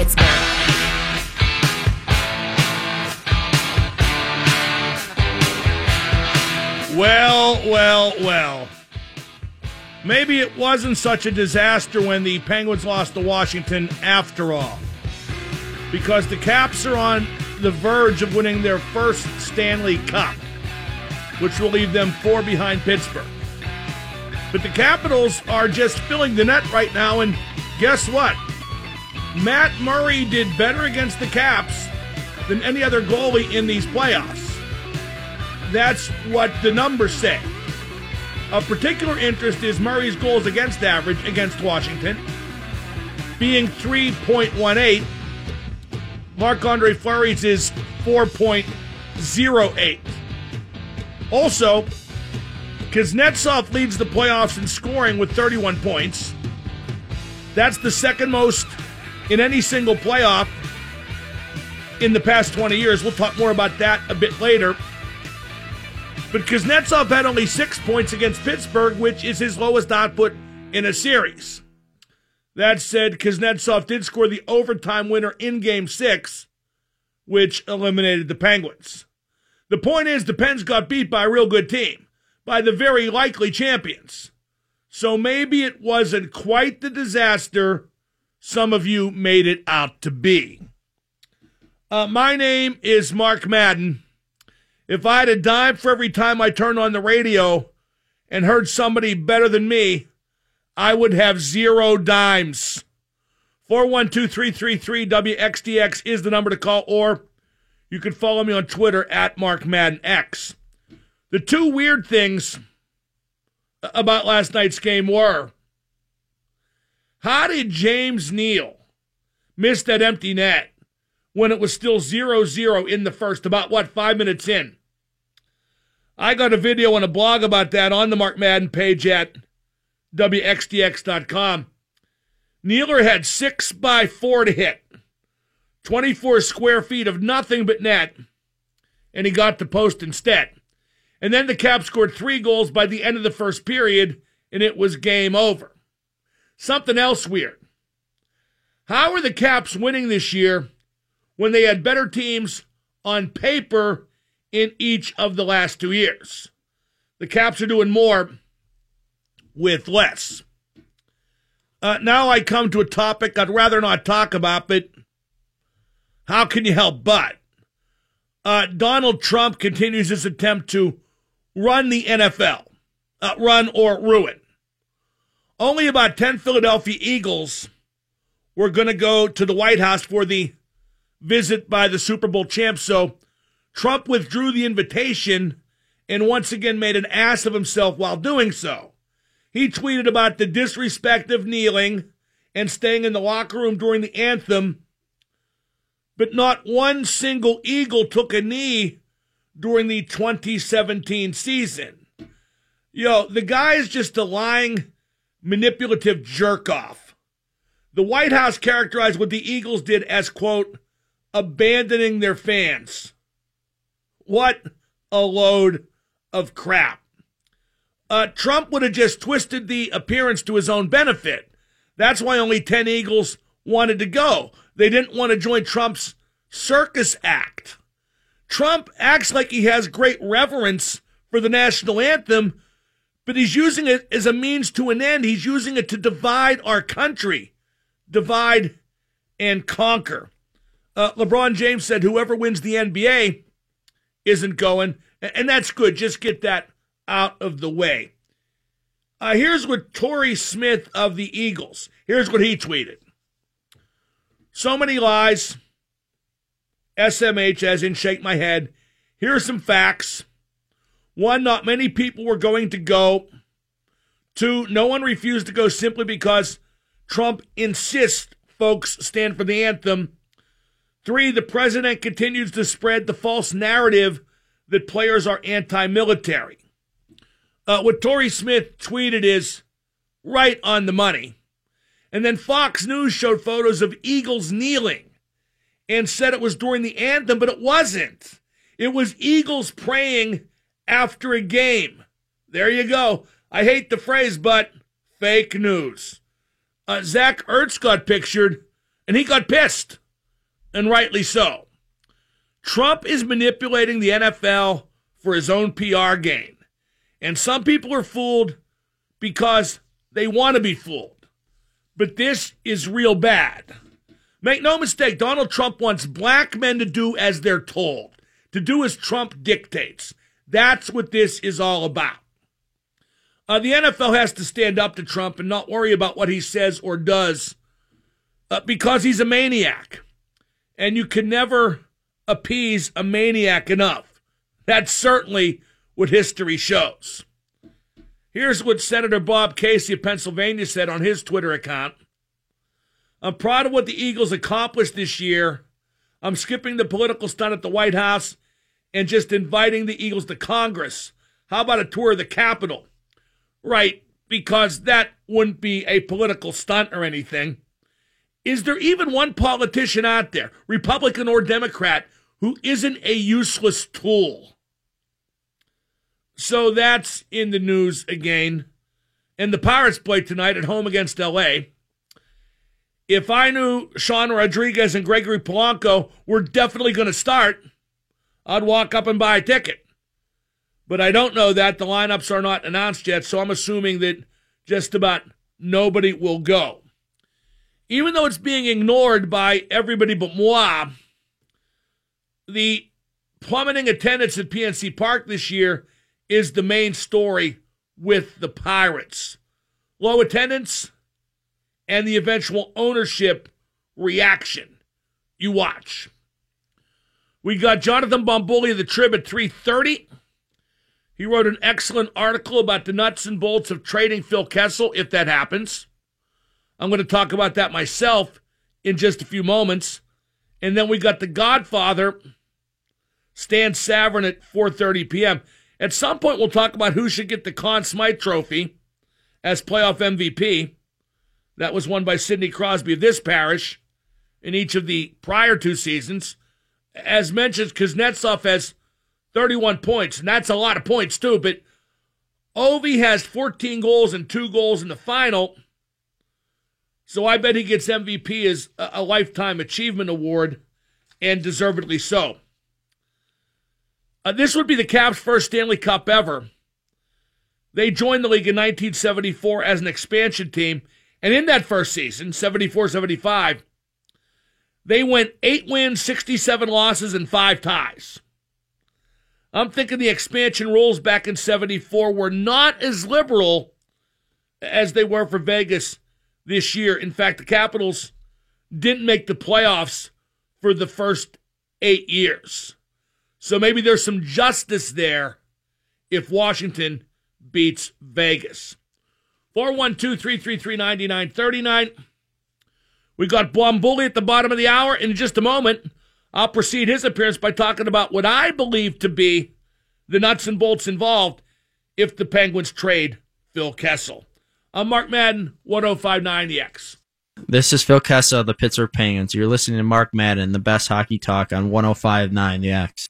Pittsburgh. Well, well, well. Maybe it wasn't such a disaster when the Penguins lost to Washington after all. Because the Caps are on the verge of winning their first Stanley Cup, which will leave them four behind Pittsburgh. But the Capitals are just filling the net right now, and guess what? Matt Murray did better against the Caps than any other goalie in these playoffs. That's what the numbers say. Of particular interest is Murray's goals against average against Washington, being 3.18. Marc Andre Fleury's is 4.08. Also, Kuznetsov leads the playoffs in scoring with 31 points. That's the second most in any single playoff in the past 20 years. We'll talk more about that a bit later. But Kuznetsov had only six points against Pittsburgh, which is his lowest output in a series. That said, Kuznetsov did score the overtime winner in game six, which eliminated the Penguins. The point is, the Pens got beat by a real good team, by the very likely champions. So maybe it wasn't quite the disaster some of you made it out to be. Uh, my name is Mark Madden. If I had a dime for every time I turned on the radio and heard somebody better than me, I would have zero dimes. 412-333-WXDX is the number to call, or you can follow me on Twitter at Mark Madden X. The two weird things about last night's game were how did James Neal miss that empty net when it was still 0 0 in the first, about what, five minutes in? I got a video and a blog about that on the Mark Madden page at WXDX.com. Nealer had six by four to hit, 24 square feet of nothing but net, and he got the post instead. And then the Caps scored three goals by the end of the first period, and it was game over. Something else weird. How are the Caps winning this year when they had better teams on paper in each of the last two years. The Caps are doing more with less. Uh, now I come to a topic I'd rather not talk about, but how can you help but? Uh, Donald Trump continues his attempt to run the NFL, uh, run or ruin. Only about 10 Philadelphia Eagles were going to go to the White House for the visit by the Super Bowl champs, so Trump withdrew the invitation and once again made an ass of himself while doing so. He tweeted about the disrespect of kneeling and staying in the locker room during the anthem, but not one single Eagle took a knee during the 2017 season. Yo, the guy is just a lying, manipulative jerk off. The White House characterized what the Eagles did as, quote, abandoning their fans. What a load of crap. Uh, Trump would have just twisted the appearance to his own benefit. That's why only 10 Eagles wanted to go. They didn't want to join Trump's circus act. Trump acts like he has great reverence for the national anthem, but he's using it as a means to an end. He's using it to divide our country, divide and conquer. Uh, LeBron James said, whoever wins the NBA isn't going, and that's good. Just get that out of the way. Uh, here's what Torrey Smith of the Eagles. Here's what he tweeted. So many lies. SMH, as in shake my head. Here are some facts. One, not many people were going to go. Two, no one refused to go simply because Trump insists folks stand for the anthem. Three, the president continues to spread the false narrative that players are anti military. Uh, what Torrey Smith tweeted is right on the money. And then Fox News showed photos of Eagles kneeling and said it was during the anthem, but it wasn't. It was Eagles praying after a game. There you go. I hate the phrase, but fake news. Uh, Zach Ertz got pictured And he got pissed, and rightly so. Trump is manipulating the NFL for his own PR gain. And some people are fooled because they want to be fooled. But this is real bad. Make no mistake, Donald Trump wants black men to do as they're told, to do as Trump dictates. That's what this is all about. Uh, the NFL has to stand up to Trump and not worry about what he says or does uh, because he's a maniac. And you can never appease a maniac enough. That's certainly what history shows. Here's what Senator Bob Casey of Pennsylvania said on his Twitter account I'm proud of what the Eagles accomplished this year. I'm skipping the political stunt at the White House and just inviting the Eagles to Congress. How about a tour of the Capitol? Right, because that wouldn't be a political stunt or anything. Is there even one politician out there, Republican or Democrat, who isn't a useless tool? So that's in the news again. And the Pirates play tonight at home against LA. If I knew Sean Rodriguez and Gregory Polanco were definitely going to start, I'd walk up and buy a ticket. But I don't know that. The lineups are not announced yet, so I'm assuming that just about nobody will go. Even though it's being ignored by everybody but moi, the plummeting attendance at PNC Park this year is the main story with the Pirates. Low attendance and the eventual ownership reaction. You watch. We got Jonathan Bombulie of the Trib at 3:30. He wrote an excellent article about the nuts and bolts of trading Phil Kessel if that happens. I'm going to talk about that myself in just a few moments. And then we got the Godfather, Stan Savran at 4:30 p.m. At some point, we'll talk about who should get the Conn Smythe Trophy as playoff MVP. That was won by Sidney Crosby of this parish in each of the prior two seasons. As mentioned, Kuznetsov has 31 points, and that's a lot of points too. But Ovi has 14 goals and two goals in the final. So I bet he gets MVP as a lifetime achievement award, and deservedly so. Uh, this would be the Caps' first Stanley Cup ever. They joined the league in 1974 as an expansion team, and in that first season, 74 75, they went eight wins, 67 losses, and five ties. I'm thinking the expansion rules back in 74 were not as liberal as they were for Vegas this year. In fact, the Capitals didn't make the playoffs for the first eight years. So maybe there's some justice there if Washington beats Vegas. 412 333 9939. We got Bombulie at the bottom of the hour. In just a moment, I'll precede his appearance by talking about what I believe to be the nuts and bolts involved if the Penguins trade Phil Kessel. I'm Mark Madden, 1059 The X. This is Phil Kessel of the Pittsburgh Penguins. You're listening to Mark Madden, the best hockey talk on 1059 The X.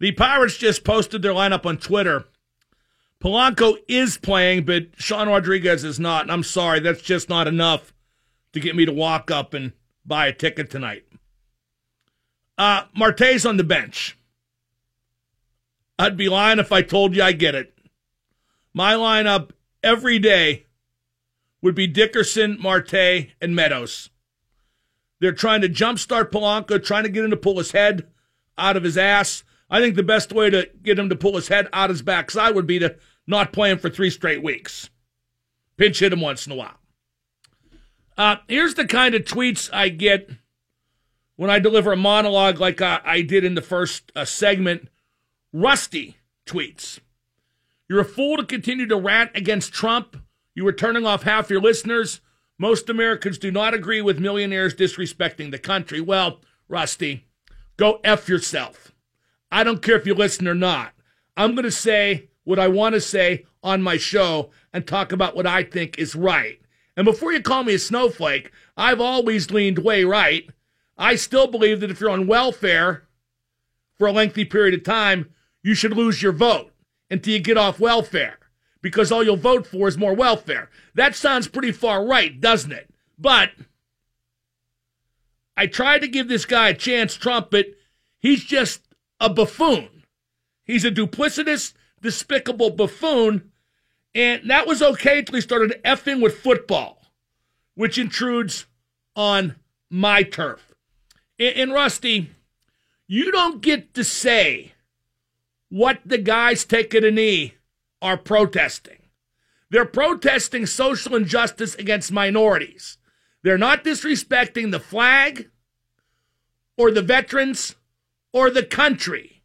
The Pirates just posted their lineup on Twitter. Polanco is playing, but Sean Rodriguez is not. And I'm sorry, that's just not enough to get me to walk up and buy a ticket tonight. Uh, Marte's on the bench. I'd be lying if I told you I get it. My lineup every day would be Dickerson, Marte, and Meadows. They're trying to jumpstart Polanco, trying to get him to pull his head out of his ass. I think the best way to get him to pull his head out his backside would be to not play him for three straight weeks. Pinch hit him once in a while. Uh, here's the kind of tweets I get when I deliver a monologue like I, I did in the first uh, segment. Rusty tweets. You're a fool to continue to rant against Trump. You are turning off half your listeners. Most Americans do not agree with millionaires disrespecting the country. Well, Rusty, go F yourself. I don't care if you listen or not. I'm going to say what I want to say on my show and talk about what I think is right. And before you call me a snowflake, I've always leaned way right. I still believe that if you're on welfare for a lengthy period of time, you should lose your vote until you get off welfare because all you'll vote for is more welfare. That sounds pretty far right, doesn't it? But I tried to give this guy a chance, Trump, but he's just a buffoon. He's a duplicitous, despicable buffoon. And that was okay until he started effing with football, which intrudes on my turf. And, Rusty, you don't get to say what the guys taking a knee are protesting. They're protesting social injustice against minorities. They're not disrespecting the flag or the veterans or the country.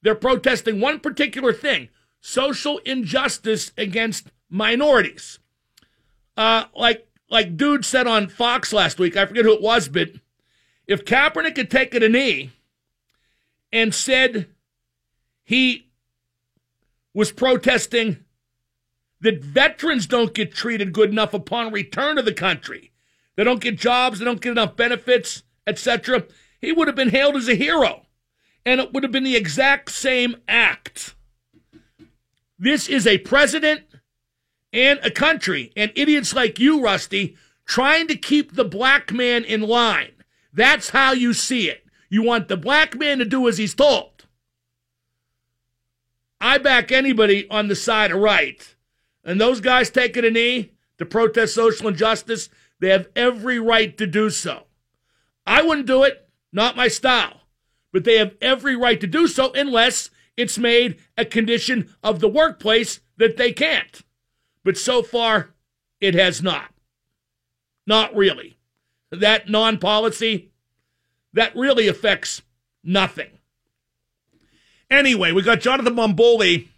They're protesting one particular thing social injustice against minorities. Uh, like like dude said on Fox last week, I forget who it was, but if Kaepernick had taken a knee and said he was protesting that veterans don't get treated good enough upon return to the country, they don't get jobs, they don't get enough benefits, etc. He would have been hailed as a hero. And it would have been the exact same act. This is a president and a country, and idiots like you, Rusty, trying to keep the black man in line. That's how you see it. You want the black man to do as he's told. I back anybody on the side of right. And those guys taking a knee to protest social injustice, they have every right to do so. I wouldn't do it, not my style, but they have every right to do so unless it's made a condition of the workplace that they can't. But so far, it has not. Not really. That non policy, that really affects nothing. Anyway, we got Jonathan Bombulie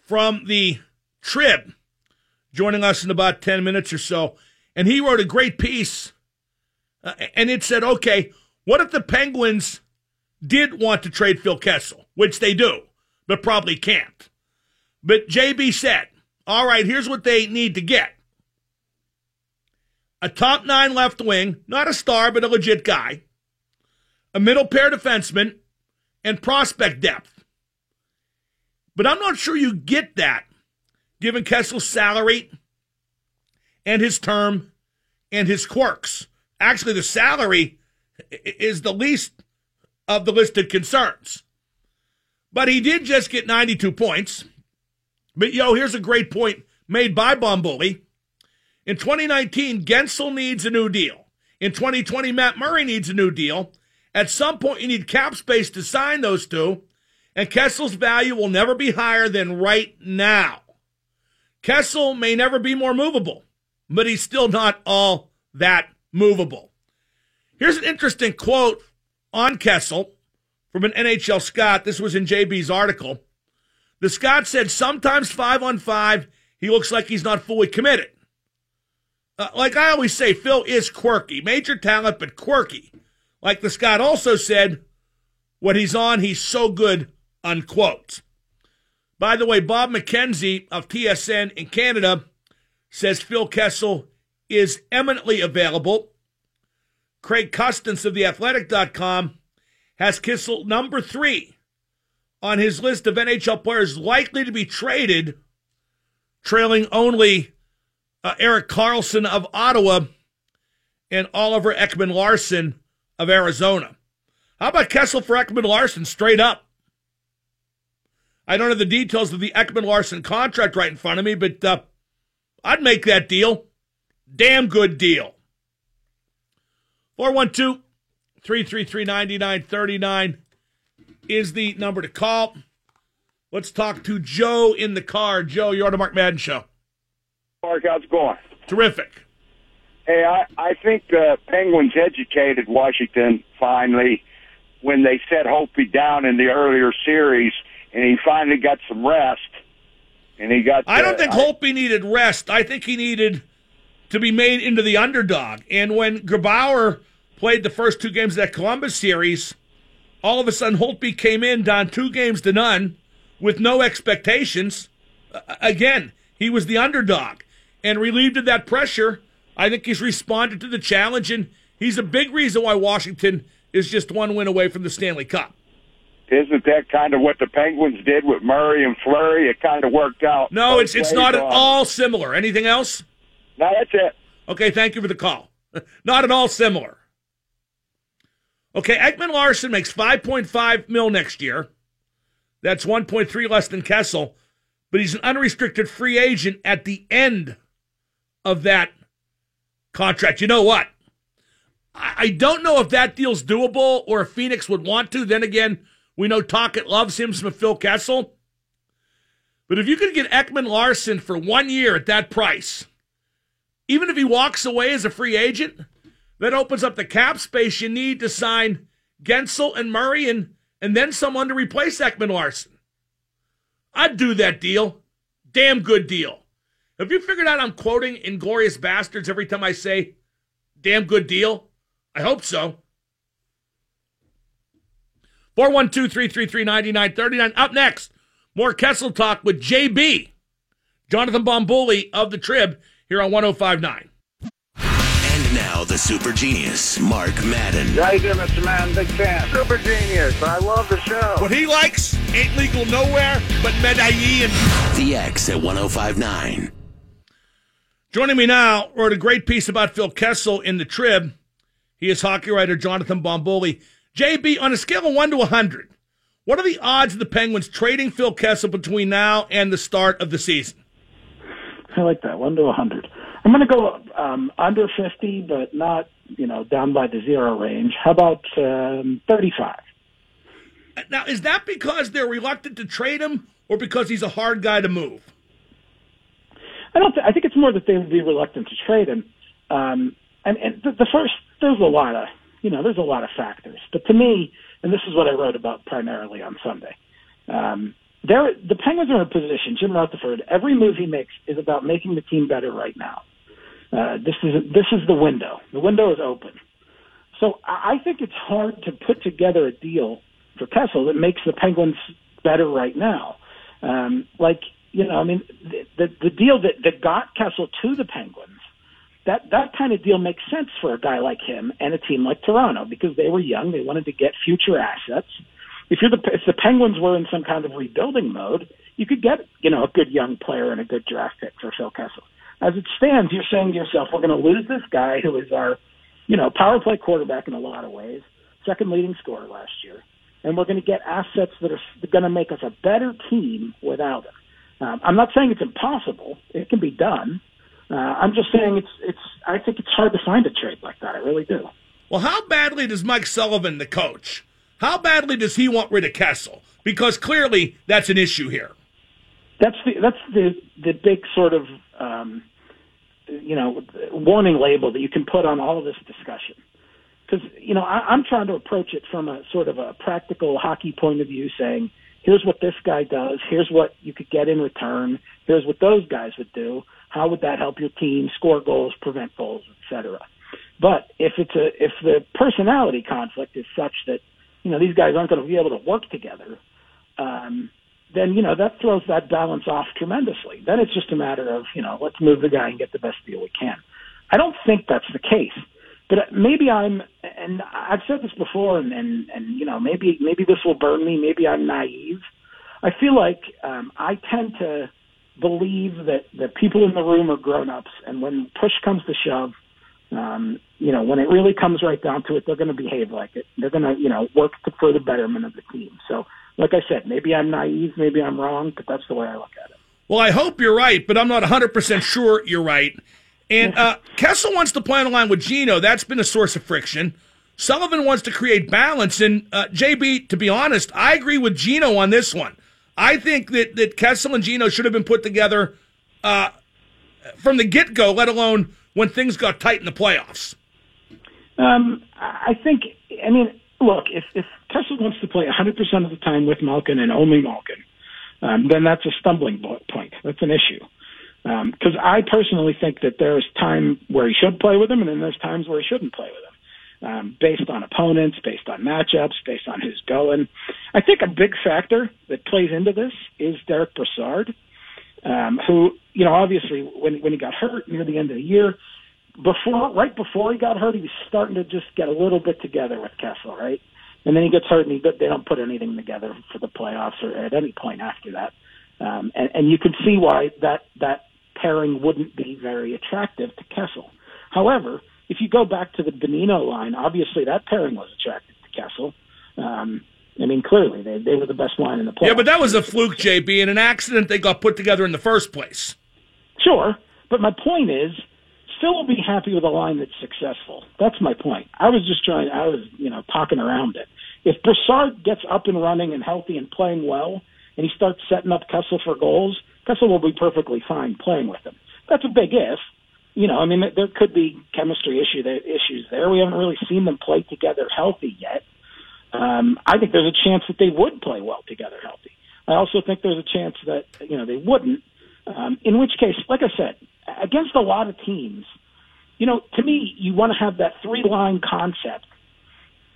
from the Trib joining us in about 10 minutes or so and he wrote a great piece, uh, and it said, okay, what if the Penguins did want to trade Phil Kessel, which they do, but probably can't? But JB said, all right, here's what they need to get a top nine left wing, not a star, but a legit guy, a middle pair defenseman, and prospect depth. But I'm not sure you get that given Kessel's salary and his term and his quirks. Actually, the salary is the least of the listed concerns. But he did just get 92 points. But yo, here's a great point made by Bombulie. In 2019, Guentzel needs a new deal. In 2020, Matt Murray needs a new deal. At some point, you need cap space to sign those two, and Kessel's value will never be higher than right now. Kessel may never be more movable but he's still not all that movable. Here's an interesting quote on Kessel from an NHL Scott. This was in JB's article. The Scott said sometimes five on five, he looks like he's not fully committed. Uh, like I always say, Phil is quirky, major talent, but quirky. Like the Scott also said, what he's on, he's so good, unquote. By the way, Bob McKenzie of TSN in Canada says Phil Kessel is eminently available. Craig Custance of theathletic.com has Kessel number three on his list of NHL players likely to be traded, trailing only uh, Erik Karlsson of Ottawa and Oliver Ekman Larsson of Arizona. How about Kessel for Ekman Larsson straight up? I don't have the details of the Ekman Larsson contract right in front of me, but uh, I'd make that deal. Damn good deal. 412 333 9939 is the number to call. Let's talk to Joe in the car. Joe, you're on the Mark Madden Show. Mark, how's it going? Terrific. Hey, I, I think the Penguins educated Washington finally when they set Holtby down in the earlier series, and he finally got some rest and he got. I don't think I, Holtby needed rest. I think he needed to be made into the underdog. And when Grubauer played the first two games of that Columbus series, all of a sudden Holtby came in down two games to none with no expectations. Again, he was the underdog and relieved of that pressure. I think he's responded to the challenge, and he's a big reason why Washington is just one win away from the Stanley Cup. Isn't that kind of what the Penguins did with Murray and Fleury? It kind of worked out. No, it's it's not at all similar. Anything else? No, that's it. Okay, thank you for the call. not at all similar. Okay, Ekman Larsson makes 5.5 mil next year. That's 1.3 less than Kessel, but he's an unrestricted free agent at the end of that contract. You know what? I don't know if that deal's doable or if Phoenix would want to. Then again, we know Tocchet loves him from Phil Kessel. But if you could get Ekman Larsson for one year at that price, even if he walks away as a free agent, that opens up the cap space you need to sign Guentzel and Murray and, and then someone to replace Ekman Larsson. I'd do that deal. Damn good deal. Have you figured out I'm quoting Inglourious Basterds every time I say damn good deal? I hope so. 412 333 9939. Up next, more Kessel talk with JB, Jonathan Bombulie of the Trib, here on 1059. And now the super genius, Mark Madden. How you doing, Mr. Man? Big fan. Super genius. I love the show. What he likes ain't legal nowhere but Medellin. The X at 1059. Joining me now wrote a great piece about Phil Kessel in the Trib. He is hockey writer Jonathan Bombulie. JB, on a scale of 1 to 100, what are the odds of the Penguins trading Phil Kessel between now and the start of the season? I like that, 1 to 100. I'm going to go um, under 50, but not, you know, down by the zero range. How about um, 35? Now, is that because they're reluctant to trade him or because he's a hard guy to move? I don't. Th- I think it's more that they would be reluctant to trade him. Um, and and the, the first, there's a lot of, you know, there's a lot of factors. But to me, and this is what I wrote about primarily on Sunday. Um, there, the Penguins are in a position. Jim Rutherford. Every move he makes is about making the team better right now. Uh, this is this is the window. The window is open. So I think it's hard to put together a deal for Kessel that makes the Penguins better right now. Um, like you know, I mean, the, the, the deal that, that got Kessel to the Penguins, that, that kind of deal makes sense for a guy like him and a team like Toronto because they were young. They wanted to get future assets. If you're the, if the Penguins were in some kind of rebuilding mode, you could get, you know, a good young player and a good draft pick for Phil Kessel. As it stands, you're saying to yourself, we're going to lose this guy who is our, you know, power play quarterback in a lot of ways, second leading scorer last year, and we're going to get assets that are going to make us a better team without him. Um, I'm not saying it's impossible; it can be done. Uh, I'm just saying it's it's. I think it's hard to find a trade like that. I really do. Well, how badly does Mike Sullivan, the coach, how badly does he want rid of Kessel? Because clearly that's an issue here. That's the that's the the big sort of um, you know warning label that you can put on all of this discussion. Because you know I, I'm trying to approach it from a sort of a practical hockey point of view, saying here's what this guy does, here's what you could get in return, here's what those guys would do. How would that help your team score goals, prevent goals, etc. But if it's a if the personality conflict is such that you know these guys aren't going to be able to work together, um, then you know that throws that balance off tremendously. Then it's just a matter of you know let's move the guy and get the best deal we can. I don't think that's the case, but maybe I'm and I've said this before, and and, and you know maybe maybe this will burn me. Maybe I'm naive. I feel like um, I tend to believe that the people in the room are grown ups, and when push comes to shove, um, you know, when it really comes right down to it, they're going to behave like it. They're going to, you know, work for the betterment of the team. So, like I said, maybe I'm naive, maybe I'm wrong, but that's the way I look at it. Well, I hope you're right, but I'm not 100% sure you're right. And uh, Kessel wants to play on the line with Gino. That's been a source of friction. Sullivan wants to create balance. And uh, JB, to be honest, I agree with Gino on this one. I think that, that Kessel and Gino should have been put together uh, from the get go, let alone when things got tight in the playoffs. Um, I think, I mean, look, if, if Kessel wants to play 100% of the time with Malkin and only Malkin, um, then that's a stumbling point. That's an issue. Because um, I personally think that there's time where he should play with him, and then there's times where he shouldn't play with him. Um, based on opponents, based on matchups, based on who's going. I think a big factor that plays into this is Derick Brassard, um, who, you know, obviously when when he got hurt near the end of the year, before right before he got hurt, he was starting to just get a little bit together with Kessel, right? And then he gets hurt, and he, they don't put anything together for the playoffs or at any point after that. Um, and, and you can see why that that pairing wouldn't be very attractive to Kessel. However, if you go back to the Bonino line, obviously that pairing was attractive to Kessel. Um, I mean, clearly they they were the best line in the playoffs. Yeah, but that was a fluke, JB, and an accident they got put together in the first place. Sure, but my point is, still will be happy with a line that's successful. That's my point. I was just trying. I was you know talking around it. If Brassard gets up and running and healthy and playing well, and he starts setting up Kessel for goals, Kessel will be perfectly fine playing with him. That's a big if. You know, I mean, there could be chemistry issue there, issues there. We haven't really seen them play together healthy yet. Um, I think there's a chance that they would play well together healthy. I also think there's a chance that you know they wouldn't. Um, in which case, like I said, against a lot of teams, you know, to me, you want to have that three line concept,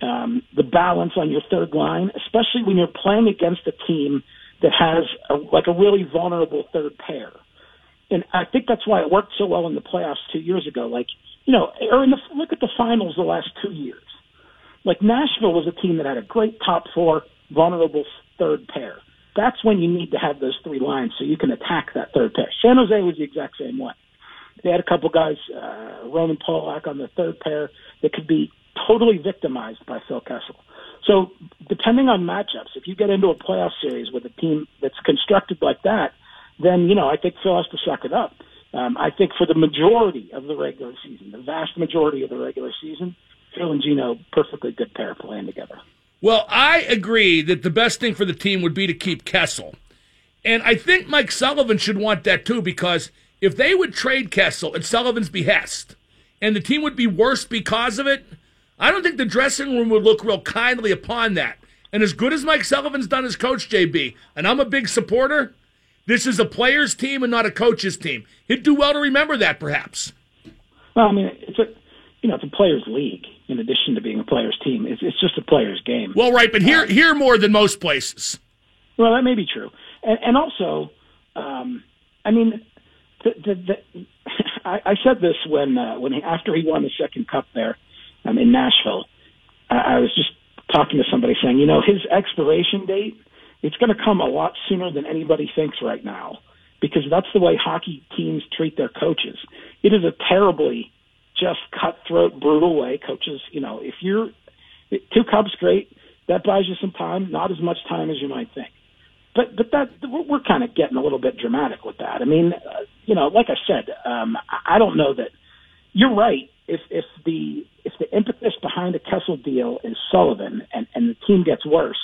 um, the balance on your third line, especially when you're playing against a team that has a, like a really vulnerable third pair. And I think that's why it worked so well in the playoffs two years ago. Like, you know, or in the look at the finals the last two years. Like Nashville was a team that had a great top four, vulnerable third pair. That's when you need to have those three lines so you can attack that third pair. San Jose was the exact same way. They had a couple guys, uh, Roman Polak on the third pair, that could be totally victimized by Phil Kessel. So depending on matchups, if you get into a playoff series with a team that's constructed like that, then you know I think Phil has to suck it up. Um, I think for the majority of the regular season, the vast majority of the regular season, Phil and Gino perfectly good pair playing together. Well, I agree that the best thing for the team would be to keep Kessel. And I think Mike Sullivan should want that too, because if they would trade Kessel at Sullivan's behest and the team would be worse because of it, I don't think the dressing room would look real kindly upon that. And as good as Mike Sullivan's done as coach, JB, and I'm a big supporter, this is a player's team and not a coach's team. He'd do well to remember that, perhaps. Well, I mean, it's a you know it's a players' league in addition to being a players' team. It's, it's just a players' game. Well, right, but here, uh, here more than most places. Well, that may be true, and, and also, um, I mean, the, the, the, I, I said this when uh, when he, after he won the second cup there um, in Nashville. I, I was just talking to somebody saying, you know, his expiration date it's going to come a lot sooner than anybody thinks right now because that's the way hockey teams treat their coaches. It is a terribly just cutthroat, brutal way. Coaches, you know, if you're two cups, great. That buys you some time, not as much time as you might think. But but that we're kind of getting a little bit dramatic with that. I mean, uh, you know, like I said, um, I don't know that you're right. If if the if the impetus behind a Kessel deal is Sullivan and and the team gets worse,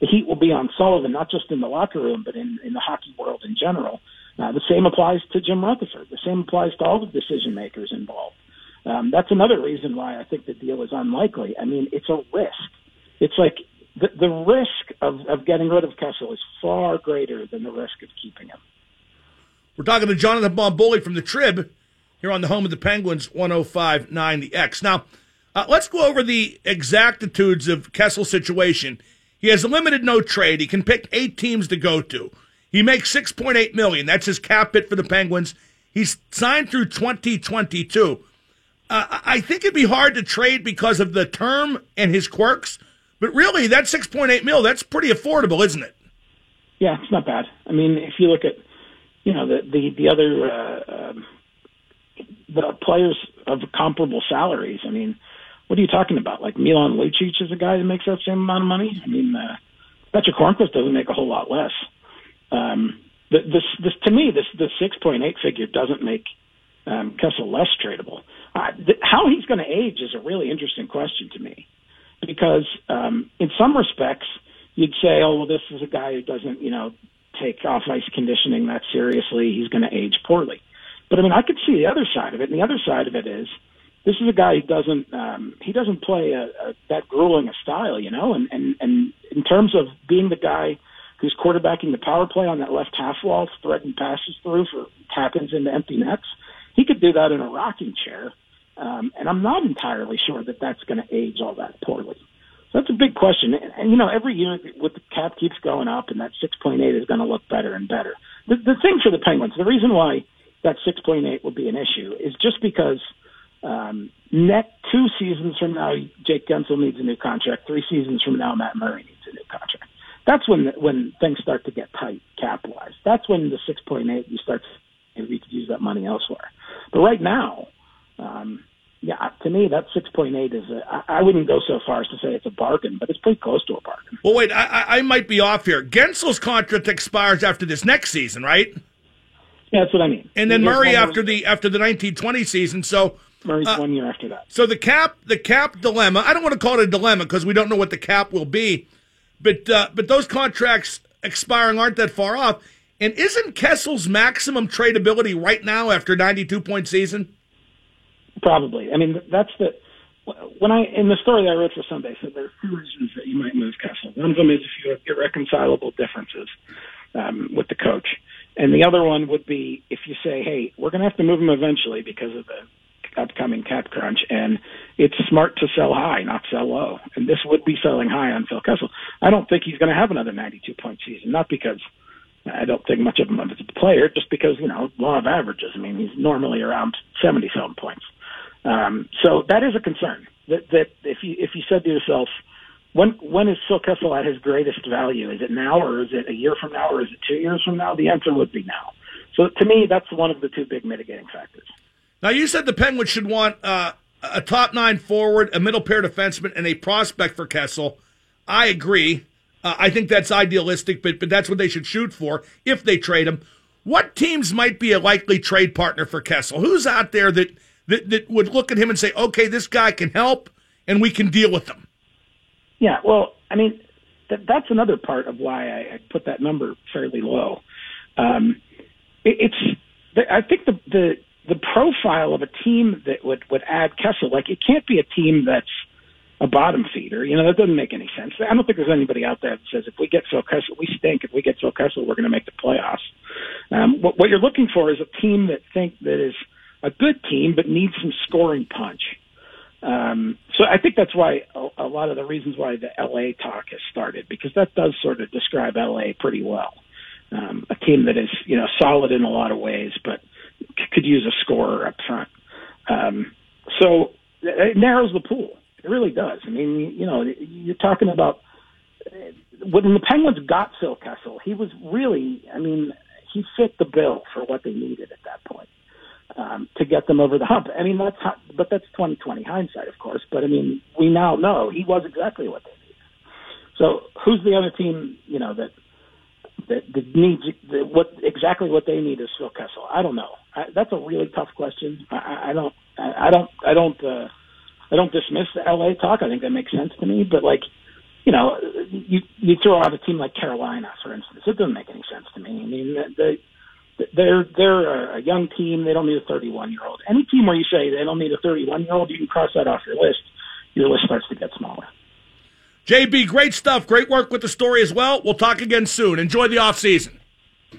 the heat will be on Sullivan, not just in the locker room, but in in the hockey world in general. Uh, the same applies to Jim Rutherford. The same applies to all the decision makers involved. Um, that's another reason why I think the deal is unlikely. I mean, it's a risk. It's like the, the risk of, of getting rid of Kessel is far greater than the risk of keeping him. We're talking to Jonathan Bombulie from the Trib here on the home of the Penguins, 105.9 The X. Now, uh, let's go over the exactitudes of Kessel's situation. He has a limited no trade. He can pick eight teams to go to. He makes 6.8 million. That's his cap hit for the Penguins. He's signed through 2022. Uh, I think it'd be hard to trade because of the term and his quirks, but really, that 6.8 mil, that's pretty affordable, isn't it? Yeah, it's not bad. I mean, if you look at, you know, the the, the other uh, um, the players of comparable salaries. I mean, what are you talking about? Like Milan Lucic is a guy that makes that same amount of money. I mean, uh, Patric Hornqvist doesn't make a whole lot less. Um, this, this to me, this the 6.8 figure doesn't make um, Kessel less tradable. Uh, th- how he's going to age is a really interesting question to me, because um, in some respects you'd say, oh well, this is a guy who doesn't you know take off ice conditioning that seriously. He's going to age poorly. But I mean, I could see the other side of it, and the other side of it is this is a guy who doesn't um, he doesn't play a, a, that grueling a style, you know, and and and in terms of being the guy who's quarterbacking the power play on that left half wall, threading passes through for tap-ins into empty nets he could do that in a rocking chair. Um, and I'm not entirely sure that that's going to age all that poorly. So that's a big question. And, and you know, every year with the cap keeps going up, and that 6.8 is going to look better and better. The, the thing for the Penguins, the reason why that 6.8 will be an issue is just because um, net two seasons from now, Jake Guentzel needs a new contract. Three seasons from now, Matt Murray needs a new contract. That's when when things start to get tight cap wise. That's when the 6.8 you start. To, we could use that money elsewhere. But right now, um, yeah, to me that six point eight is a, I, I wouldn't go so far as to say it's a bargain, but it's pretty close to a bargain. Well, wait, I, I- I might be off here. Guentzel's contract expires after this next season, right? Yeah, that's what I mean. And then There's Murray after the after the nineteen twenty season. So Murray's uh, one year after that. So the cap, the cap dilemma. I don't want to call it a dilemma because we don't know what the cap will be, but uh, but those contracts expiring aren't that far off. And isn't Kessel's maximum tradability right now after ninety two point season? Probably. I mean, that's the when I in the story that I wrote for Sunday said there are two reasons that you might move Kessel. One of them is if you have irreconcilable differences um, with the coach, and the other one would be if you say, "Hey, we're going to have to move him eventually because of the upcoming cap crunch, and it's smart to sell high, not sell low." And this would be selling high on Phil Kessel. I don't think he's going to have another 92 point season, not because I don't think much of him as a player, just because you know law of averages. I mean, he's normally around 70 some points. Um, so that is a concern. That that if you if you said to yourself, when when is Phil Kessel at his greatest value? Is it now, or is it a year from now, or is it two years from now? The answer would be now. So to me, that's one of the two big mitigating factors. Now you said the Penguins should want uh, a top nine forward, a middle pair defenseman, and a prospect for Kessel. I agree. Uh, I think that's idealistic, but but that's what they should shoot for if they trade him. What teams might be a likely trade partner for Kessel? Who's out there that that, that would look at him and say, okay, this guy can help, and we can deal with them." Yeah, well, I mean, that, that's another part of why I, I put that number fairly low. Um, it, it's, I think the, the the profile of a team that would would add Kessel, like it can't be a team that's a bottom feeder. You know, that doesn't make any sense. I don't think there's anybody out there that says if we get Phil Kessel, we stink. If we get Phil Kessel, we're going to make the playoffs. Um, what, what you're looking for is a team that think that is a good team but needs some scoring punch. Um, so I think that's why a, a lot of the reasons why the LA talk has started because that does sort of describe LA pretty well. Um, a team that is you know solid in a lot of ways, but c- could use a scorer up front. Um, so it narrows the pool. It really does. I mean, you know, you're talking about when the Penguins got Phil Kessel, he was really, I mean, he fit the bill for what they needed at that point um, to get them over the hump. I mean, that's how, but that's 2020 hindsight, of course. But I mean, we now know he was exactly what they needed. So who's the other team, you know, that that, that needs that what exactly what they need is Phil Kessel? I don't know. I, that's a really tough question. I, I- don't, I, I don't, I don't, uh, I don't dismiss the LA talk. I think that makes sense to me. But like, you know, you you throw out a team like Carolina, for instance. It doesn't make any sense to me. I mean, the, the they're they're a young team. They don't need a 31 year old. Any team where you say they don't need a 31 year old, you can cross that off your list. Your list starts to get smaller. JB, great stuff. Great work with the story as well. We'll talk again soon. Enjoy the off season.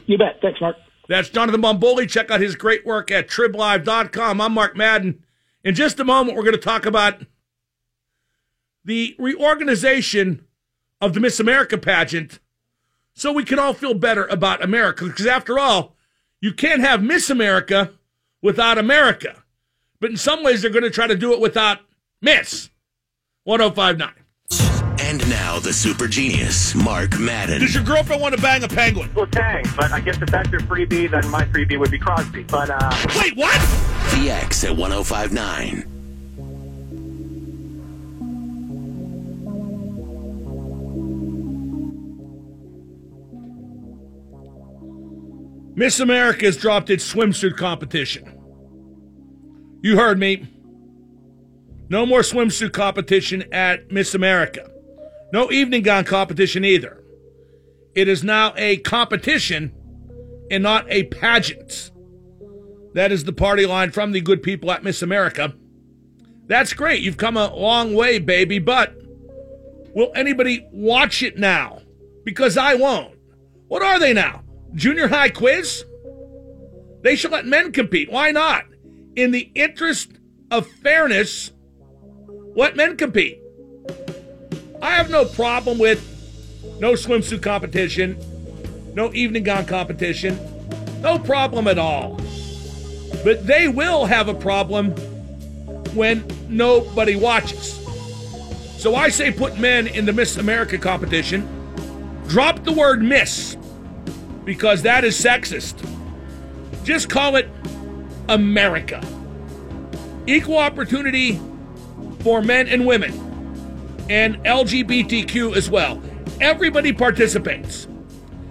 You bet. Thanks, Mark. That's Jonathan Bombulie. Check out his great work at triblive.com. I'm Mark Madden. In just a moment, we're going to talk about the reorganization of the Miss America pageant so we can all feel better about America. Because after all, you can't have Miss America without America. But in some ways, they're going to try to do it without Miss 1059. And now the super genius, Mark Madden. Does your girlfriend want to bang a penguin? Well, dang, but I guess if that's your freebie, then my freebie would be Crosby. But uh, Wait, what? The X at 1059. Miss America has dropped its swimsuit competition. You heard me. No more swimsuit competition at Miss America. No evening gown competition either. It is now a competition and not a pageant. That is the party line from the good people at Miss America. That's great. You've come a long way, baby, but will anybody watch it now? Because I won't. What are they now? Junior high quiz? They should let men compete. Why not? In the interest of fairness, let men compete. I have no problem with no swimsuit competition, no evening gown competition, no problem at all. But they will have a problem when nobody watches. So I say put men in the Miss America competition. Drop the word miss because that is sexist. Just call it America. equal opportunity for men and women, and LGBTQ as well. Everybody participates.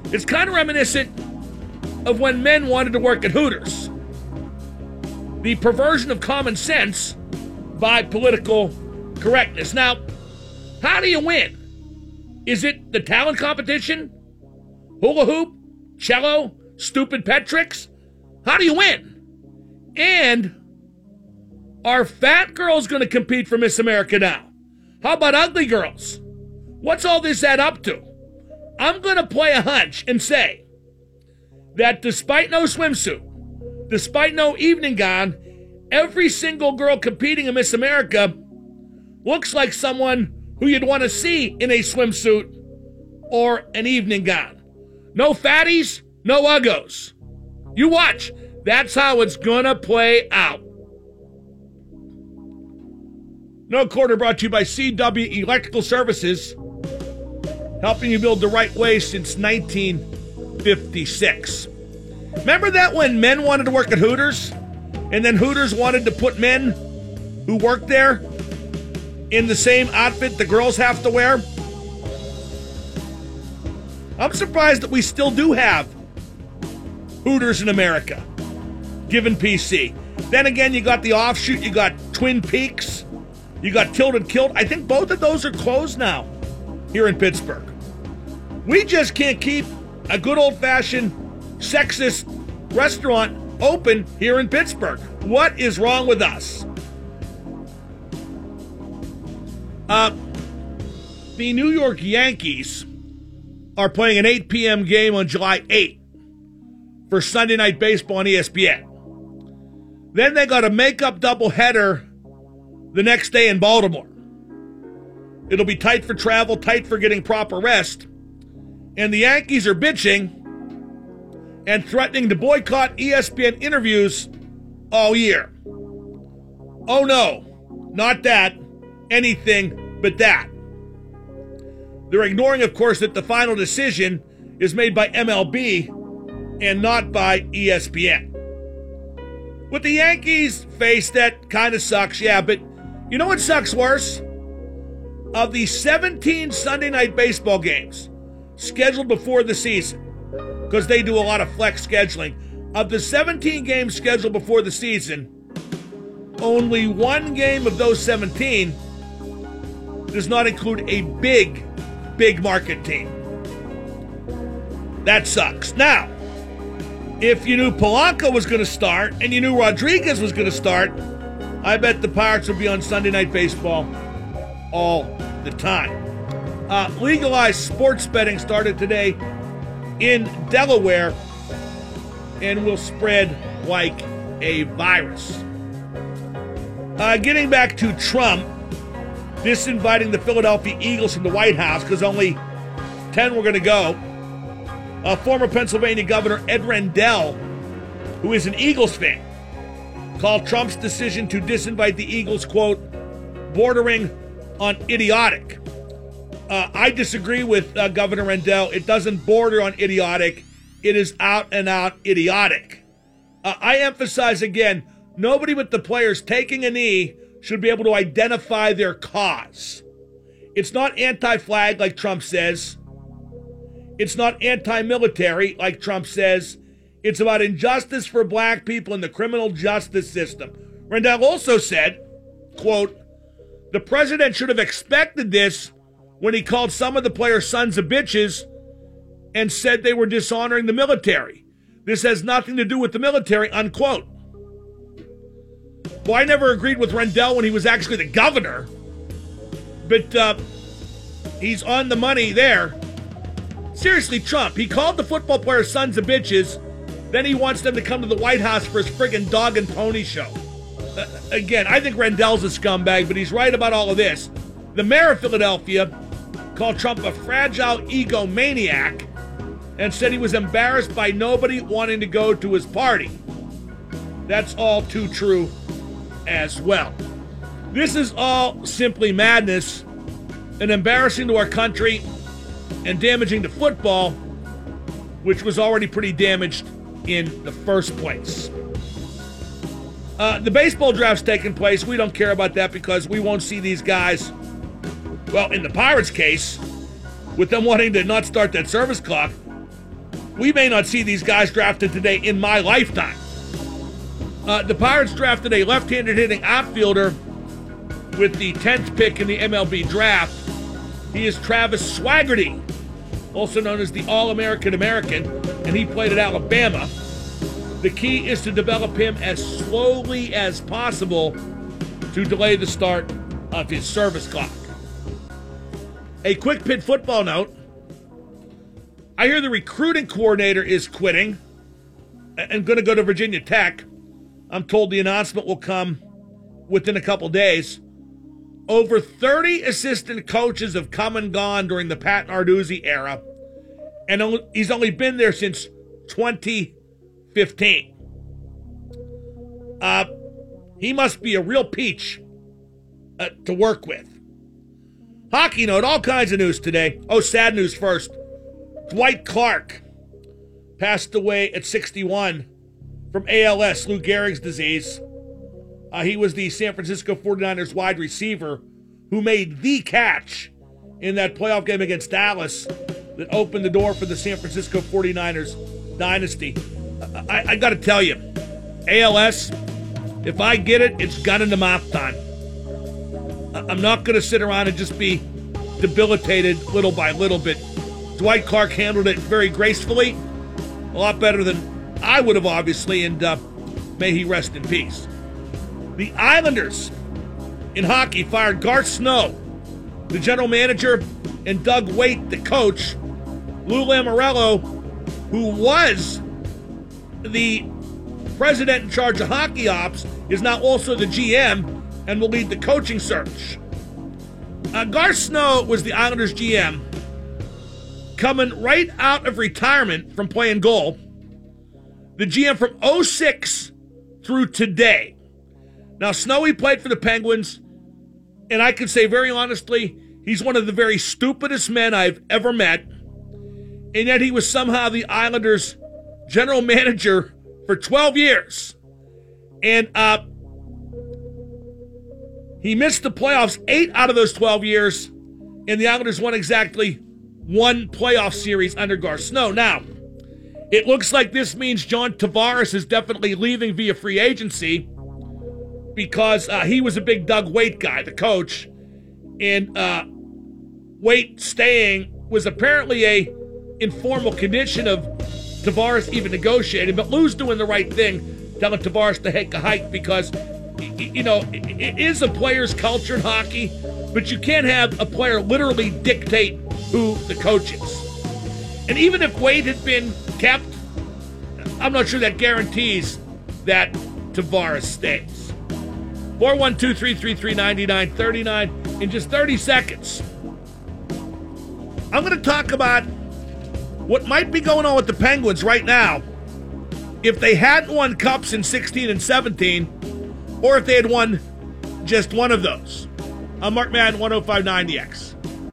It's kind of reminiscent of when men wanted to work at Hooters. The perversion of common sense by political correctness. Now, how do you win? Is it the talent competition? Hula hoop? Cello? Stupid pet tricks? How do you win? And are fat girls going to compete for Miss America now? How about ugly girls? What's all this add up to? I'm going to play a hunch and say that despite no swimsuit, despite no evening gown, every single girl competing in Miss America looks like someone who you'd want to see in a swimsuit or an evening gown. No fatties, no uggos. You watch. That's how it's going to play out. No quarter brought to you by CW Electrical Services, helping you build the right way since 1956. Remember that when men wanted to work at Hooters? And then Hooters wanted to put men who worked there in the same outfit the girls have to wear? I'm surprised that we still do have Hooters in America, given PC. Then again, you got the offshoot, you got Twin Peaks, you got Tilted Kilt. I think both of those are closed now here in Pittsburgh. We just can't keep a good old fashioned sexist restaurant open here in Pittsburgh. What is wrong with us? Uh, the New York Yankees are playing an 8 p.m. game on July 8th for Sunday Night Baseball on ESPN. Then they got a make-up doubleheader the next day in Baltimore. It'll be tight for travel, tight for getting proper rest. And the Yankees are bitching and threatening to boycott ESPN interviews all year. Oh no, not that. Anything but that. They're ignoring, of course, that the final decision is made by MLB and not by ESPN. With the Yankees face, that kind of sucks, yeah, but you know what sucks worse? Of the 17 Sunday night baseball games scheduled before the season, because they do a lot of flex scheduling, of the 17 games scheduled before the season, only one game of those 17 does not include a big, big market team. That sucks. Now, if you knew Polanco was going to start and you knew Rodriguez was going to start, I bet the Pirates would be on Sunday Night Baseball all the time. Uh, legalized sports betting started today in Delaware and will spread like a virus. Uh, getting back to Trump, disinviting the Philadelphia Eagles from the White House because only 10 were going to go. Uh, former Pennsylvania Governor Ed Rendell, who is an Eagles fan, called Trump's decision to disinvite the Eagles, quote, bordering on idiotic. Uh, I disagree with uh, Governor Rendell. It doesn't border on idiotic, it is out and out idiotic. Uh, I emphasize again nobody but the players taking a knee should be able to identify their cause. It's not anti flag like Trump says. It's not anti military like Trump says. It's about injustice for black people in the criminal justice system. Rendell also said, quote, the president should have expected this when he called some of the players sons of bitches and said they were dishonoring the military. This has nothing to do with the military, unquote. Well, I never agreed with Rendell when he was actually the governor, but uh, he's on the money there. Seriously, Trump, he called the football players sons of bitches, then he wants them to come to the White House for his friggin' dog and pony show. Uh, again, I think Rendell's a scumbag, but he's right about all of this. The mayor of Philadelphia called Trump a fragile egomaniac and said he was embarrassed by nobody wanting to go to his party. That's all too true as well. This is all simply madness and embarrassing to our country and damaging to football, which was already pretty damaged in the first place. Uh, the baseball draft's taking place. We don't care about that because we won't see these guys. Well, in the Pirates' case, with them wanting to not start that service clock, we may not see these guys drafted today in my lifetime. Uh, the Pirates drafted a left handed hitting outfielder with the 10th pick in the MLB draft. He is Travis Swaggerty, also known as the All American American, and he played at Alabama. The key is to develop him as slowly as possible to delay the start of his service clock. A quick Pitt football note. I hear the recruiting coordinator is quitting and going to go to Virginia Tech. I'm told the announcement will come within a couple days. Over 30 assistant coaches have come and gone during the Pat Narduzzi era, and he's only been there since 2015. Uh, he must be a real peach uh, to work with. Hockey note, all kinds of news today. Oh, sad news first. Dwight Clark passed away at 61 from ALS, Lou Gehrig's disease. Uh, he was the San Francisco 49ers wide receiver who made the catch in that playoff game against Dallas that opened the door for the San Francisco 49ers dynasty. I, I got to tell you, ALS, if I get it, it's gun in the mouth time. I'm not going to sit around and just be debilitated little by little bit. Dwight Clark handled it very gracefully, a lot better than I would have, obviously, and uh, may he rest in peace. The Islanders in hockey fired Garth Snow, the general manager, and Doug Weight, the coach. Lou Lamoriello, who was the president in charge of hockey ops, is now also the GM and will lead the coaching search. Uh, Garth Snow was the Islanders GM, coming right out of retirement from playing goal. The GM from 06 through today. Now, Snowy played for the Penguins, and I can say very honestly, he's one of the very stupidest men I've ever met. And yet he was somehow the Islanders' general manager for 12 years. And uh, he missed the playoffs eight out of those 12 years, and the Islanders won exactly one playoff series under Garth Snow. Now, it looks like this means John Tavares is definitely leaving via free agency because uh, he was a big Doug Weight guy, the coach, and uh, Weight staying was apparently a informal condition of Tavares even negotiating. But Lou's doing the right thing, telling Tavares to take a hike because you know it is a player's culture in hockey, but you can't have a player literally dictate who the coach is. And even if Weight had been kept, I'm not sure that guarantees that Tavares stays. 412 333 9939 in just 30 seconds. I'm going to talk about what might be going on with the Penguins right now if they hadn't won cups in 16 and 17, or if they had won just one of those. I'm Mark Madden, 1059 The X.